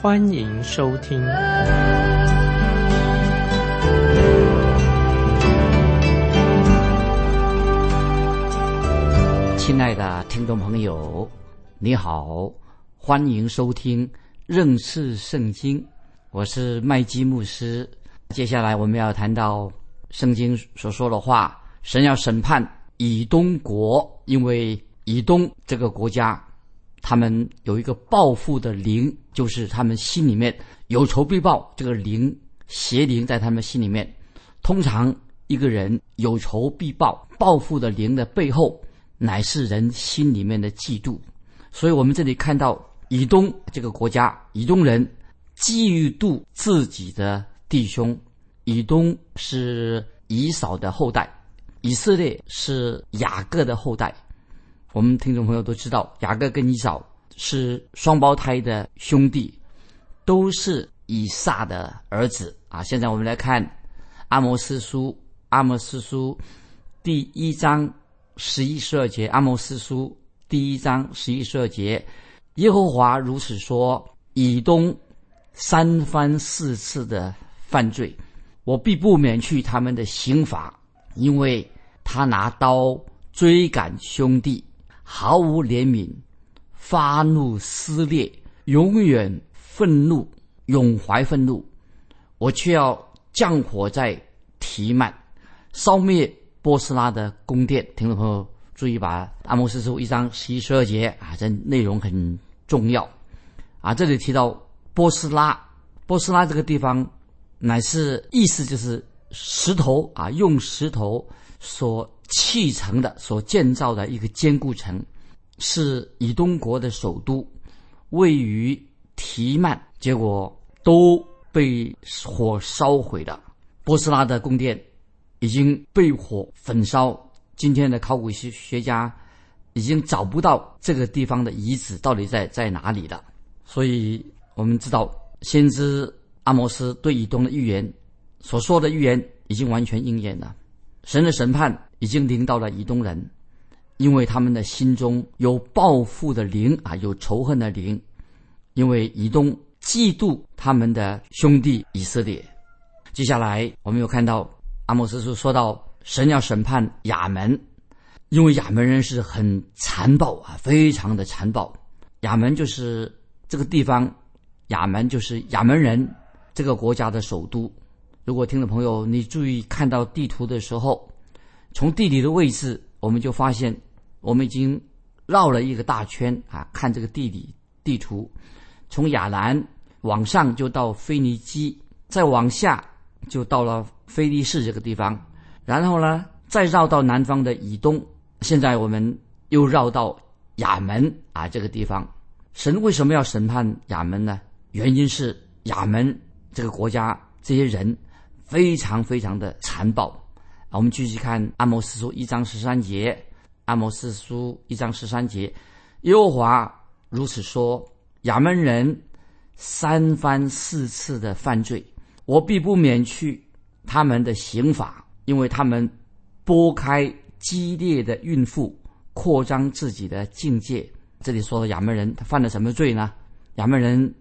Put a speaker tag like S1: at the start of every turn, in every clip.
S1: 欢迎收听。
S2: 亲爱的听众朋友，你好，欢迎收听认识圣经，我是麦基牧师。接下来我们要谈到圣经所说的话。神要审判以东国，因为以东这个国家，他们有一个报复的灵，就是他们心里面有仇必报这个灵邪灵在他们心里面。通常一个人有仇必报，报复的灵的背后，乃是人心里面的嫉妒。所以我们这里看到以东这个国家，以东人嫉妒自己的弟兄。以东是以扫的后代。以色列是雅各的后代，我们听众朋友都知道，雅各跟以扫是双胞胎的兄弟，都是以撒的儿子啊。现在我们来看《阿摩斯书》，《阿摩斯书》第一章十一十二节，《阿摩斯书》第一章十一十二节，耶和华如此说：以东三番四次的犯罪，我必不免去他们的刑罚。因为他拿刀追赶兄弟，毫无怜悯，发怒撕裂，永远愤怒，永怀愤怒。我却要降火在提曼，烧灭波斯拉的宫殿。听众朋友注意，把阿摩斯书一章十一十二节啊，这内容很重要啊。这里提到波斯拉，波斯拉这个地方，乃是意思就是。石头啊，用石头所砌成的、所建造的一个坚固城，是以东国的首都，位于提曼，结果都被火烧毁了。波斯拉的宫殿已经被火焚烧。今天的考古学学家已经找不到这个地方的遗址到底在在哪里了。所以我们知道，先知阿摩斯对以东的预言。所说的预言已经完全应验了，神的审判已经临到了以东人，因为他们的心中有报复的灵啊，有仇恨的灵，因为以东嫉妒他们的兄弟以色列。接下来我们又看到阿莫斯书说到神要审判亚门，因为亚门人是很残暴啊，非常的残暴。亚门就是这个地方，亚门就是亚门人这个国家的首都。如果听众朋友你注意看到地图的时候，从地理的位置，我们就发现我们已经绕了一个大圈啊！看这个地理地图，从亚兰往上就到腓尼基，再往下就到了菲利士这个地方，然后呢，再绕到南方的以东，现在我们又绕到亚门啊这个地方。神为什么要审判亚门呢？原因是亚门这个国家这些人。非常非常的残暴啊！我们继续看《阿摩斯书》一章十三节，《阿摩斯书》一章十三节，耶和华如此说：亚门人三番四次的犯罪，我必不免去他们的刑罚，因为他们拨开激烈的孕妇，扩张自己的境界。这里说的亚门人，他犯了什么罪呢？亚门人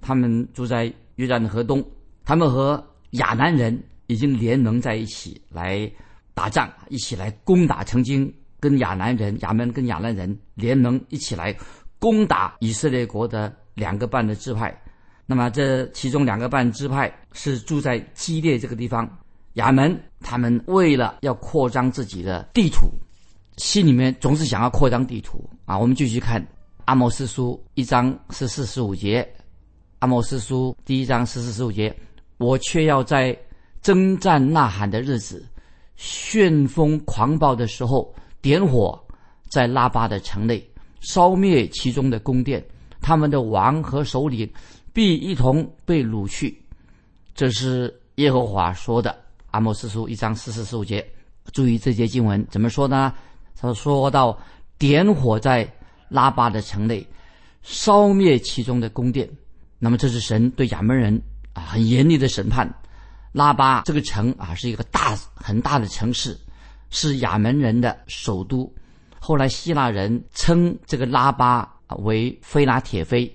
S2: 他们住在约旦河东，他们和亚南人已经联盟在一起来打仗，一起来攻打曾经跟亚南人、亚门跟亚南人联盟一起来攻打以色列国的两个半的支派。那么这其中两个半支派是住在基列这个地方。亚门他们为了要扩张自己的地图，心里面总是想要扩张地图啊。我们继续看阿摩斯书一章十四十五节，阿摩斯书第一章十四十五节。我却要在征战呐喊的日子，旋风狂暴的时候，点火在拉巴的城内，烧灭其中的宫殿，他们的王和首领必一同被掳去。这是耶和华说的。阿摩斯书一章四十四五节，注意这节经文怎么说呢？他说到点火在拉巴的城内，烧灭其中的宫殿。那么这是神对亚门人啊很严厉的审判。拉巴这个城啊是一个大很大的城市，是亚门人的首都。后来希腊人称这个拉巴为菲拉铁菲，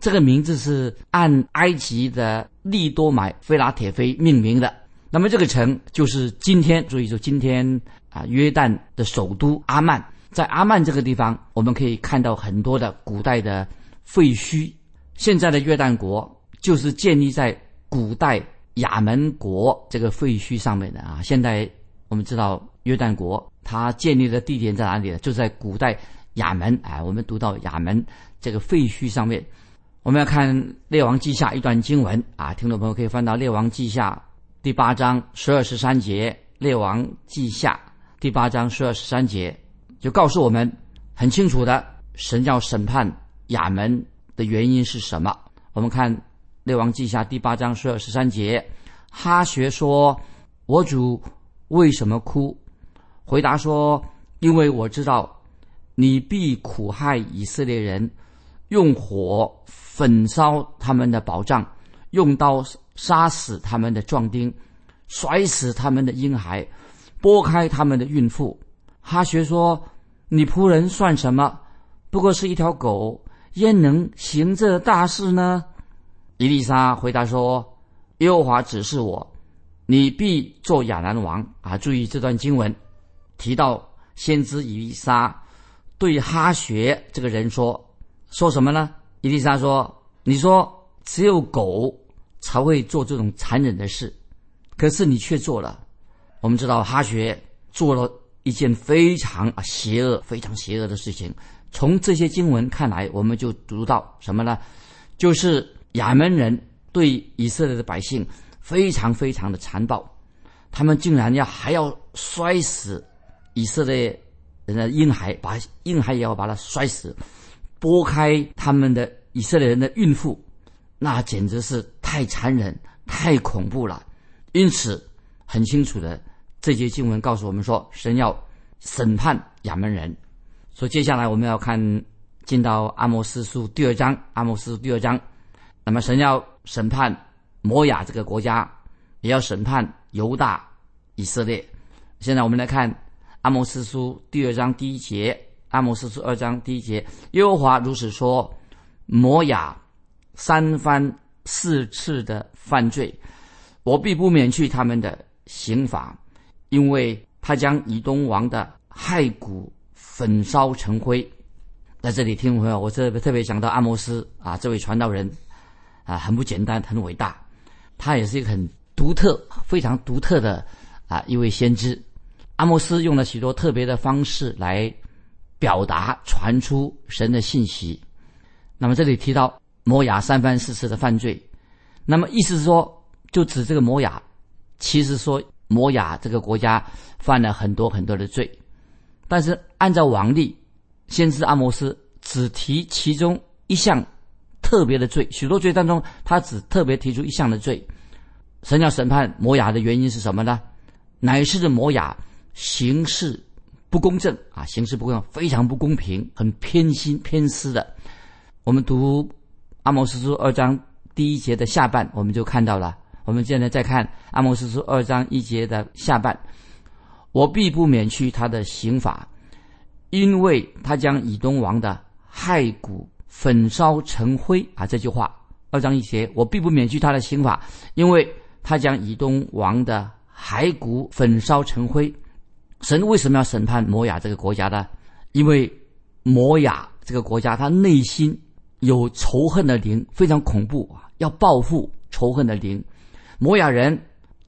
S2: 这个名字是按埃及的利多买菲拉铁菲命名的。那么这个城就是今天，注意说今天啊约旦的首都阿曼。在阿曼这个地方，我们可以看到很多的古代的废墟。现在的约旦国就是建立在古代。亚门国这个废墟上面的啊，现在我们知道约旦国它建立的地点在哪里呢？就在古代亚门啊。我们读到亚门这个废墟上面，我们要看《列王记下》一段经文啊，听众朋友可以翻到《列王记下》第八章十二十三节，《列王记下》第八章十二十三节就告诉我们很清楚的，神要审判亚门的原因是什么？我们看。列王记下第八章十二十三节，哈学说：“我主为什么哭？”回答说：“因为我知道你必苦害以色列人，用火焚烧他们的宝藏，用刀杀死他们的壮丁，摔死他们的婴孩，剥开他们的孕妇。”哈学说：“你仆人算什么？不过是一条狗，焉能行这大事呢？”伊丽莎回答说：“耶和华指示我，你必做亚兰王啊！注意这段经文提到先知伊丽莎对哈学这个人说说什么呢？伊丽莎说：‘你说只有狗才会做这种残忍的事，可是你却做了。’我们知道哈学做了一件非常啊邪恶、非常邪恶的事情。从这些经文看来，我们就读到什么呢？就是。”亚门人对以色列的百姓非常非常的残暴，他们竟然要还要摔死以色列人的婴孩，把婴孩也要把他摔死，剥开他们的以色列人的孕妇，那简直是太残忍、太恐怖了。因此，很清楚的，这节经文告诉我们说，神要审判亚门人。所以接下来我们要看进到阿摩斯书第二章，阿摩斯书第二章。那么神要审判摩亚这个国家，也要审判犹大、以色列。现在我们来看阿摩斯书第二章第一节，阿摩斯书二章第一节，耶和华如此说：摩亚三番四次的犯罪，我必不免去他们的刑罚，因为他将以东王的骸骨焚烧成灰。在这里听朋友，我特别特别想到阿摩斯啊，这位传道人。啊，很不简单，很伟大，他也是一个很独特、非常独特的啊一位先知。阿莫斯用了许多特别的方式来表达、传出神的信息。那么这里提到摩亚三番四次的犯罪，那么意思是说，就指这个摩亚，其实说摩亚这个国家犯了很多很多的罪，但是按照王例，先知阿摩斯只提其中一项。特别的罪，许多罪当中，他只特别提出一项的罪。神要审判摩雅的原因是什么呢？乃是摩雅行事不公正啊，行事不公正，非常不公平，很偏心偏私的。我们读阿摩斯书二章第一节的下半，我们就看到了。我们现在再看阿摩斯书二章一节的下半，我必不免去他的刑罚，因为他将以东王的骸骨。焚烧成灰啊！这句话二章一节，我并不免去他的刑法，因为他将以东王的骸骨焚烧成灰。神为什么要审判摩亚这个国家呢？因为摩亚这个国家他内心有仇恨的灵，非常恐怖啊！要报复仇恨的灵。摩亚人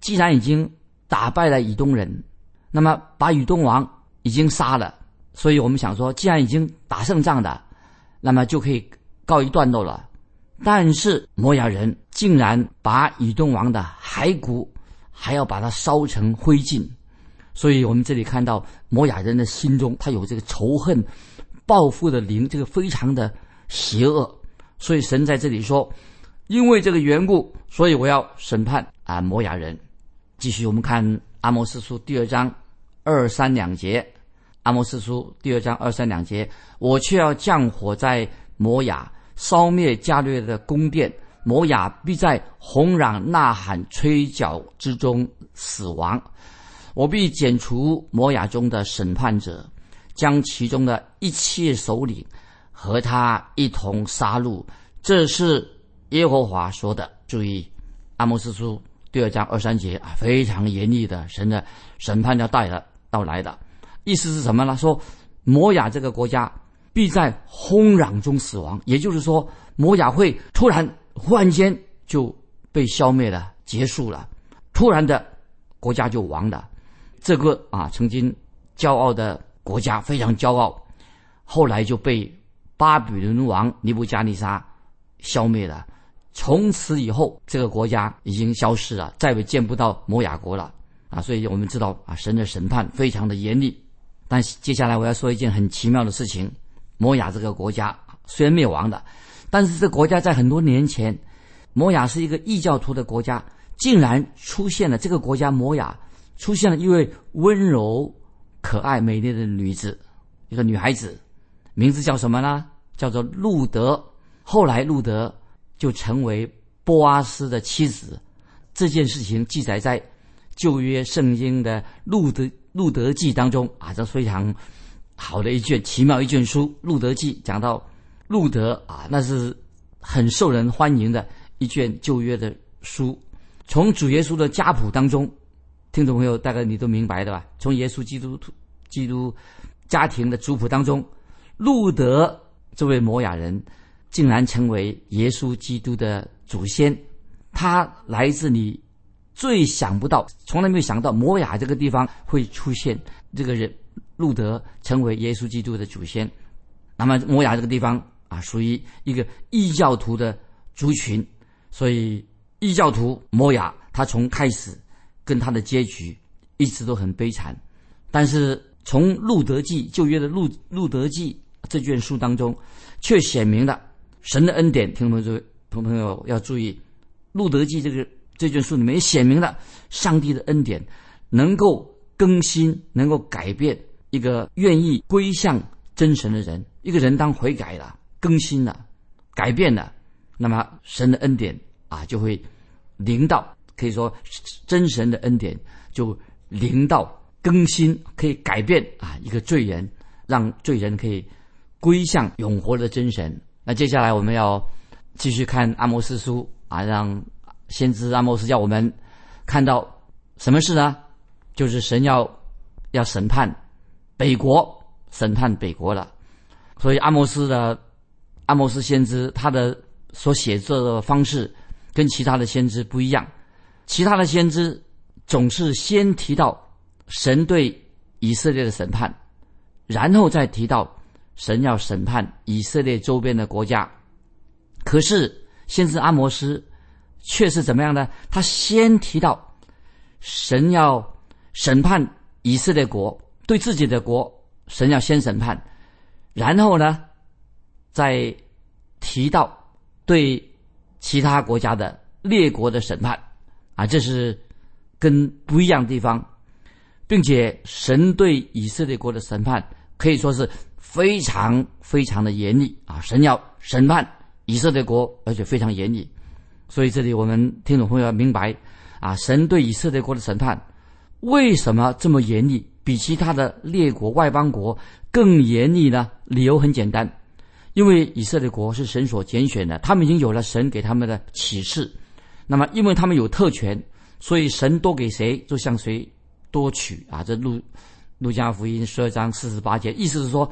S2: 既然已经打败了以东人，那么把以东王已经杀了，所以我们想说，既然已经打胜仗的。那么就可以告一段落了，但是摩亚人竟然把以东王的骸骨还要把它烧成灰烬，所以我们这里看到摩亚人的心中他有这个仇恨、报复的灵，这个非常的邪恶。所以神在这里说，因为这个缘故，所以我要审判啊摩亚人。继续，我们看阿摩斯书第二章二三两节。阿摩斯书第二章二三两节，我却要降火在摩亚，烧灭加略的宫殿。摩亚必在哄嚷、呐喊、吹角之中死亡。我必剪除摩亚中的审判者，将其中的一切首领和他一同杀戮。这是耶和华说的。注意，阿摩斯书第二章二三节啊，非常严厉的神的审判要带了到来的。意思是什么呢？说摩亚这个国家必在轰嚷中死亡，也就是说，摩亚会突然。忽然间就被消灭了，结束了。突然的，国家就亡了。这个啊，曾经骄傲的国家非常骄傲，后来就被巴比伦王尼布加尼沙消灭了。从此以后，这个国家已经消失了，再也见不到摩亚国了啊！所以我们知道啊，神的审判非常的严厉。但接下来我要说一件很奇妙的事情：摩亚这个国家虽然灭亡了。但是这个国家在很多年前，摩雅是一个异教徒的国家，竟然出现了这个国家摩雅出现了一位温柔、可爱、美丽的女子，一个女孩子，名字叫什么呢？叫做路德。后来路德就成为波阿斯的妻子。这件事情记载在旧约圣经的路德路德记当中啊，这非常好的一卷奇妙一卷书。路德记讲到。路德啊，那是很受人欢迎的一卷旧约的书。从主耶稣的家谱当中，听众朋友大概你都明白的吧？从耶稣基督基督家庭的族谱当中，路德这位摩雅人竟然成为耶稣基督的祖先。他来自你最想不到、从来没有想到摩雅这个地方会出现这个人，路德成为耶稣基督的祖先。那么摩雅这个地方。啊，属于一个异教徒的族群，所以异教徒摩雅他从开始跟他的结局一直都很悲惨。但是从路德记旧约的路路德记这卷书当中，却显明了神的恩典。听众朋友，同朋友要注意，路德记这个这卷书里面也写明了上帝的恩典，能够更新，能够改变一个愿意归向真神的人。一个人当悔改了。更新了，改变了，那么神的恩典啊就会临到，可以说真神的恩典就临到更新，可以改变啊一个罪人，让罪人可以归向永活的真神。那接下来我们要继续看阿摩斯书啊，让先知阿摩斯叫我们看到什么事呢？就是神要要审判北国，审判北国了。所以阿摩斯的。阿摩斯先知他的所写作的方式跟其他的先知不一样，其他的先知总是先提到神对以色列的审判，然后再提到神要审判以色列周边的国家。可是先知阿摩斯却是怎么样呢？他先提到神要审判以色列国，对自己的国，神要先审判，然后呢？再提到对其他国家的列国的审判啊，这是跟不一样的地方，并且神对以色列国的审判可以说是非常非常的严厉啊！神要审判以色列国，而且非常严厉。所以这里我们听众朋友要明白啊，神对以色列国的审判为什么这么严厉，比其他的列国外邦国更严厉呢？理由很简单。因为以色列国是神所拣选的，他们已经有了神给他们的启示。那么，因为他们有特权，所以神多给谁就向谁多取啊。这路路加福音十二章四十八节，意思是说，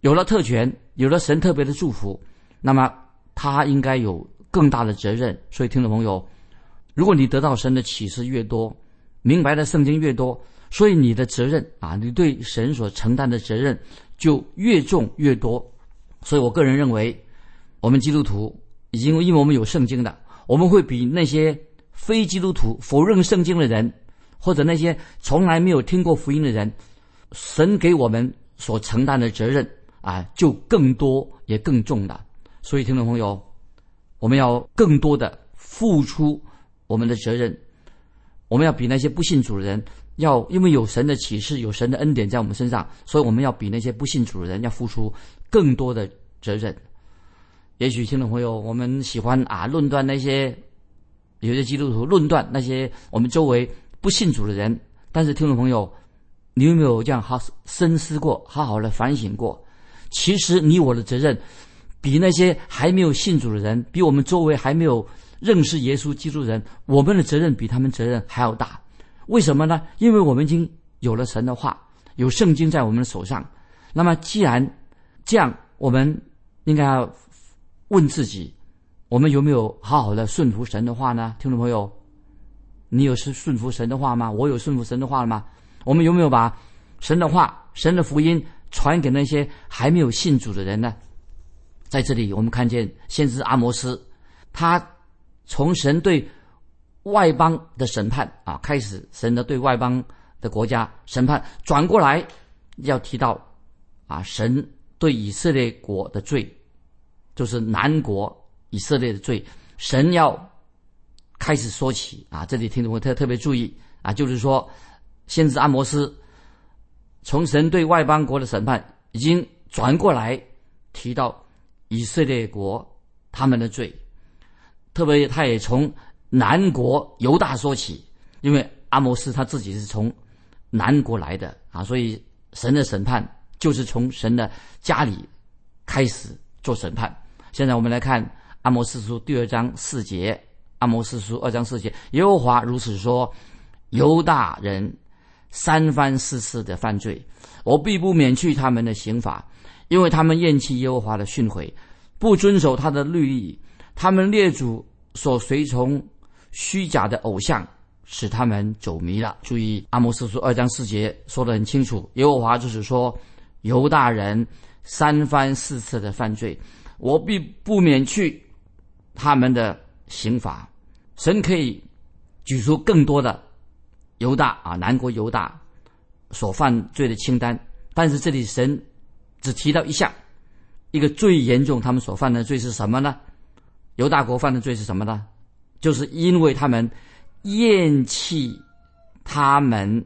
S2: 有了特权，有了神特别的祝福，那么他应该有更大的责任。所以，听众朋友，如果你得到神的启示越多，明白的圣经越多，所以你的责任啊，你对神所承担的责任就越重越多。所以我个人认为，我们基督徒已经因为我们有圣经的，我们会比那些非基督徒否认圣经的人，或者那些从来没有听过福音的人，神给我们所承担的责任啊，就更多也更重的。所以，听众朋友，我们要更多的付出我们的责任，我们要比那些不信主的人要，因为有神的启示，有神的恩典在我们身上，所以我们要比那些不信主的人要付出更多的责任。也许听众朋友，我们喜欢啊论断那些有些基督徒论断那些我们周围不信主的人，但是听众朋友，你有没有这样好深思过，好好的反省过？其实你我的责任，比那些还没有信主的人，比我们周围还没有认识耶稣基督的人，我们的责任比他们责任还要大。为什么呢？因为我们已经有了神的话，有圣经在我们的手上。那么既然这样，我们应该要问自己：我们有没有好好的顺服神的话呢？听众朋友，你有是顺服神的话吗？我有顺服神的话了吗？我们有没有把神的话、神的福音？传给那些还没有信主的人呢？在这里，我们看见先知阿摩斯，他从神对外邦的审判啊开始，神的对外邦的国家审判，转过来要提到啊，神对以色列国的罪，就是南国以色列的罪，神要开始说起啊。这里听众朋友特特别注意啊，就是说，先知阿摩斯。从神对外邦国的审判，已经转过来提到以色列国他们的罪，特别他也从南国犹大说起，因为阿摩斯他自己是从南国来的啊，所以神的审判就是从神的家里开始做审判。现在我们来看阿摩斯书第二章四节，阿摩斯书二章四节，耶和华如此说：犹大人。三番四次的犯罪，我必不免去他们的刑罚，因为他们厌弃耶和华的训诲，不遵守他的律例。他们列祖所随从虚假的偶像，使他们走迷了。注意，阿摩斯书二章四节说得很清楚，耶和华就是说，犹大人三番四次的犯罪，我必不免去他们的刑罚。神可以举出更多的。犹大啊，南国犹大所犯罪的清单，但是这里神只提到一项，一个最严重，他们所犯的罪是什么呢？犹大国犯的罪是什么呢？就是因为他们厌弃他们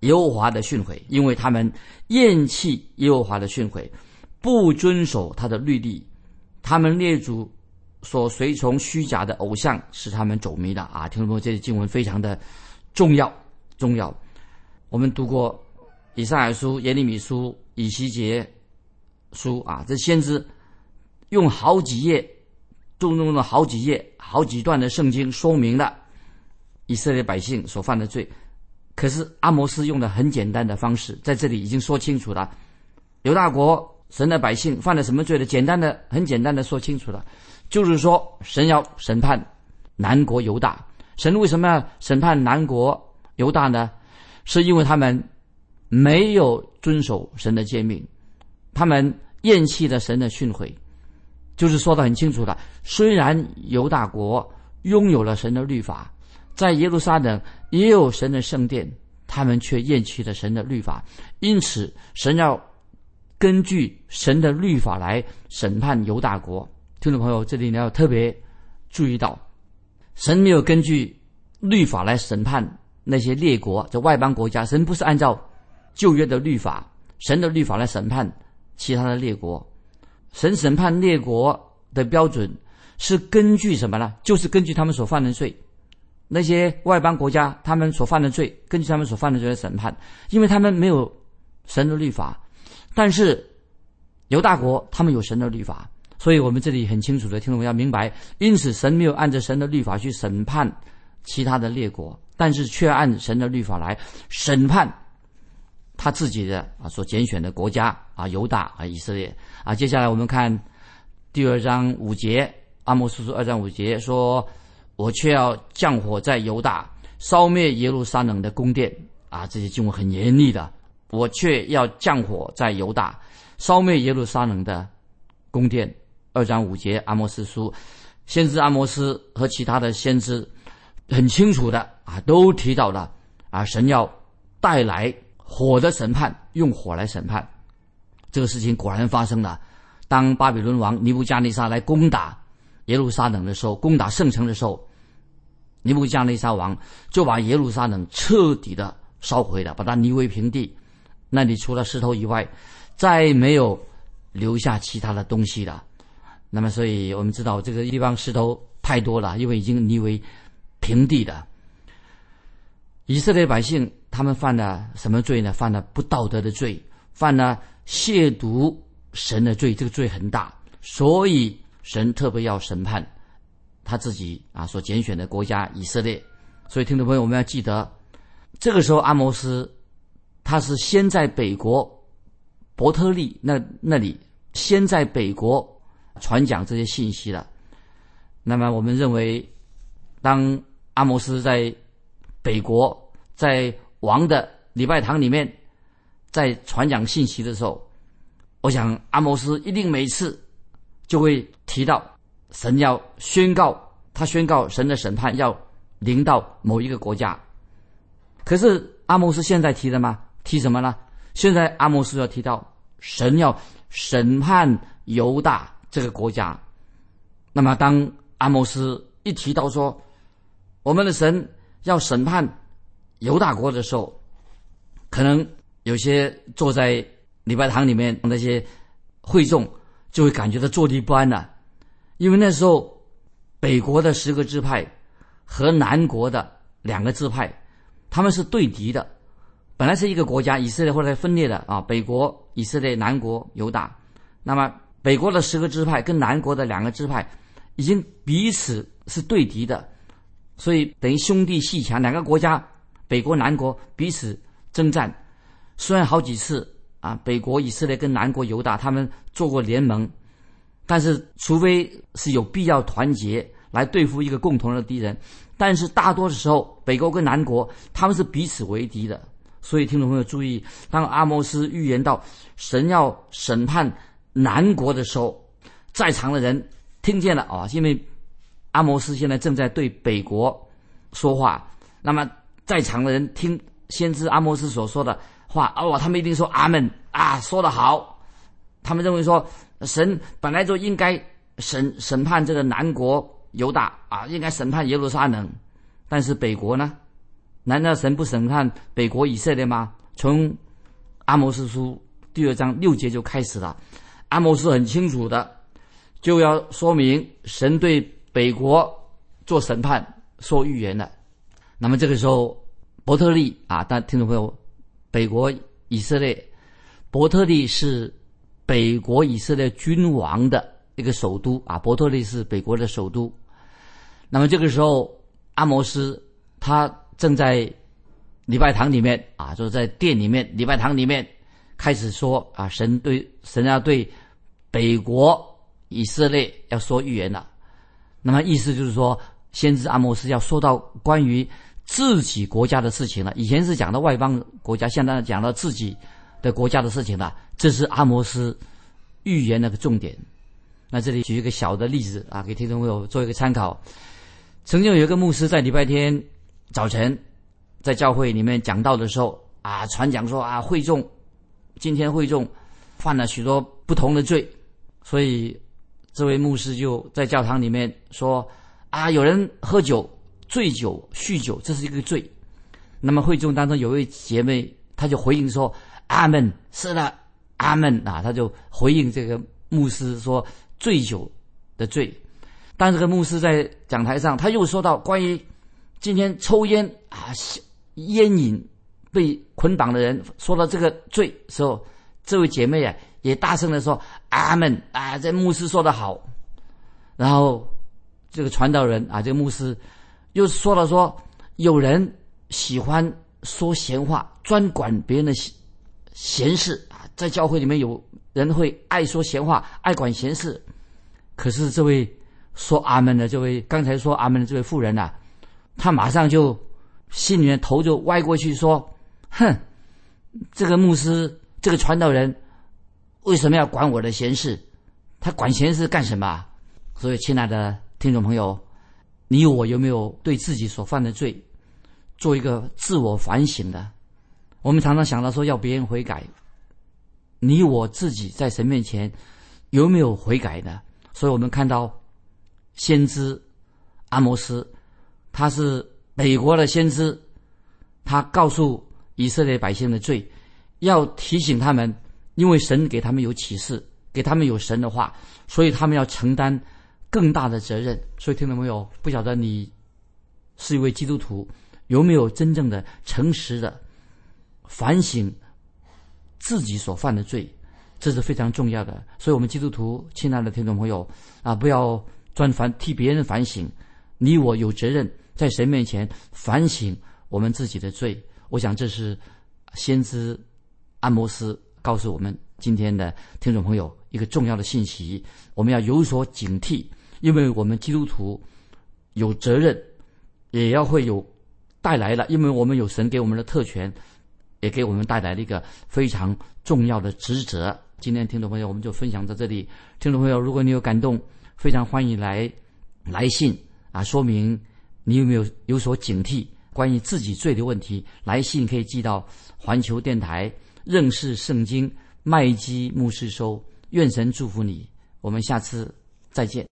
S2: 耶和华的训诲，因为他们厌弃耶和华的训诲，不遵守他的律例，他们列祖所随从虚假的偶像，使他们走迷的啊！听众朋友，这些经文非常的重要。重要，我们读过以赛尔书、耶利米书、以西结书啊，这先知用好几页，动用了好几页、好几段的圣经说明了以色列百姓所犯的罪。可是阿摩斯用的很简单的方式，在这里已经说清楚了，犹大国神的百姓犯了什么罪的？简单的、很简单的说清楚了，就是说神要审判南国犹大。神为什么要审判南国？犹大呢，是因为他们没有遵守神的诫命，他们厌弃了神的训诲，就是说的很清楚的。虽然犹大国拥有了神的律法，在耶路撒冷也有神的圣殿，他们却厌弃了神的律法，因此神要根据神的律法来审判犹大国。听众朋友，这里你要特别注意到，神没有根据律法来审判。那些列国，这外邦国家，神不是按照旧约的律法、神的律法来审判其他的列国。神审判列国的标准是根据什么呢？就是根据他们所犯的罪。那些外邦国家，他们所犯的罪，根据他们所犯的罪来审判，因为他们没有神的律法。但是犹大国，他们有神的律法，所以我们这里很清楚的听众要明白，因此神没有按照神的律法去审判其他的列国。但是却按神的律法来审判他自己的啊所拣选的国家啊犹大啊以色列啊接下来我们看第二章五节阿摩斯书二章五节说，我却要降火在犹大，烧灭耶路撒冷的宫殿啊这些经文很严厉的，我却要降火在犹大，烧灭耶路撒冷的宫殿。二章五节阿摩斯书，先知阿摩斯和其他的先知。很清楚的啊，都提到了啊，神要带来火的审判，用火来审判。这个事情果然发生了。当巴比伦王尼布加尼撒来攻打耶路撒冷的时候，攻打圣城的时候，尼布加内沙王就把耶路撒冷彻底的烧毁了，把它夷为平地。那里除了石头以外，再没有留下其他的东西了。那么，所以我们知道这个地方石头太多了，因为已经夷为平地的。以色列百姓他们犯了什么罪呢？犯了不道德的罪，犯了亵渎神的罪，这个罪很大，所以神特别要审判他自己啊所拣选的国家以色列。所以，听众朋友，我们要记得，这个时候阿摩斯他是先在北国伯特利那那里，先在北国传讲这些信息的。那么，我们认为，当阿摩斯在北国在王的礼拜堂里面在传讲信息的时候，我想阿摩斯一定每次就会提到神要宣告，他宣告神的审判要。临到某一个国家，可是阿摩斯现在提的吗？提什么呢？现在阿摩斯要提到神要审判犹大这个国家。那么当阿摩斯一提到说我们的神要审判犹大国的时候，可能有些坐在礼拜堂里面那些会众就会感觉到坐立不安了，因为那时候北国的十个支派。和南国的两个支派，他们是对敌的。本来是一个国家，以色列后来分裂了啊，北国以色列，南国犹大。那么北国的十个支派跟南国的两个支派，已经彼此是对敌的，所以等于兄弟阋墙，两个国家，北国南国彼此征战。虽然好几次啊，北国以色列跟南国犹大他们做过联盟，但是除非是有必要团结。来对付一个共同的敌人，但是大多的时候，北国跟南国他们是彼此为敌的。所以听众朋友注意，当阿摩斯预言到神要审判南国的时候，在场的人听见了啊，因为阿摩斯现在正在对北国说话。那么在场的人听先知阿摩斯所说的话，哦，他们一定说阿门啊，说得好。他们认为说神本来就应该审审判这个南国。犹大啊，应该审判耶路撒冷，但是北国呢？难道神不审判北国以色列吗？从阿摩斯书第二章六节就开始了。阿摩斯很清楚的就要说明神对北国做审判、说预言的。那么这个时候，伯特利啊，但听众朋友，北国以色列，伯特利是北国以色列君王的一个首都啊，伯特利是北国的首都。那么这个时候，阿摩斯他正在礼拜堂里面啊，就是在殿里面、礼拜堂里面开始说啊，神对神要对北国以色列要说预言了。那么意思就是说，先知阿摩斯要说到关于自己国家的事情了。以前是讲到外邦国家，现在讲到自己的国家的事情了。这是阿摩斯预言的个重点。那这里举一个小的例子啊，给听众朋友做一个参考。曾经有一个牧师在礼拜天早晨在教会里面讲道的时候啊，传讲说啊，会众今天会众犯了许多不同的罪，所以这位牧师就在教堂里面说啊，有人喝酒、醉酒、酗酒，这是一个罪。那么会众当中有位姐妹，她就回应说：“阿门，是的，阿门啊！”她就回应这个牧师说醉酒的罪。但这个牧师在讲台上，他又说到关于今天抽烟啊、烟瘾被捆绑的人，说到这个罪时候，这位姐妹啊也大声的说：“阿门啊！”这牧师说的好。然后这个传道人啊，这个牧师又说了说：“有人喜欢说闲话，专管别人的闲闲事啊，在教会里面有人会爱说闲话，爱管闲事。”可是这位。说阿门的这位，刚才说阿门的这位妇人呐，他马上就心里面头就歪过去，说：“哼，这个牧师，这个传道人，为什么要管我的闲事？他管闲事干什么？”所以，亲爱的听众朋友，你我有没有对自己所犯的罪做一个自我反省的？我们常常想到说要别人悔改，你我自己在神面前有没有悔改呢？所以我们看到。先知阿摩斯，他是北国的先知，他告诉以色列百姓的罪，要提醒他们，因为神给他们有启示，给他们有神的话，所以他们要承担更大的责任。所以听众朋友，不晓得你是一位基督徒，有没有真正的诚实的反省自己所犯的罪？这是非常重要的。所以，我们基督徒，亲爱的听众朋友啊，不要专反替别人反省，你我有责任在神面前反省我们自己的罪。我想，这是先知安摩斯告诉我们今天的听众朋友一个重要的信息：我们要有所警惕，因为我们基督徒有责任，也要会有带来了，因为我们有神给我们的特权，也给我们带来了一个非常重要的职责。今天听众朋友，我们就分享到这里。听众朋友，如果你有感动，非常欢迎来来信啊，说明你有没有有所警惕关于自己罪的问题。来信可以寄到环球电台认识圣经麦基牧师说。愿神祝福你，我们下次再见。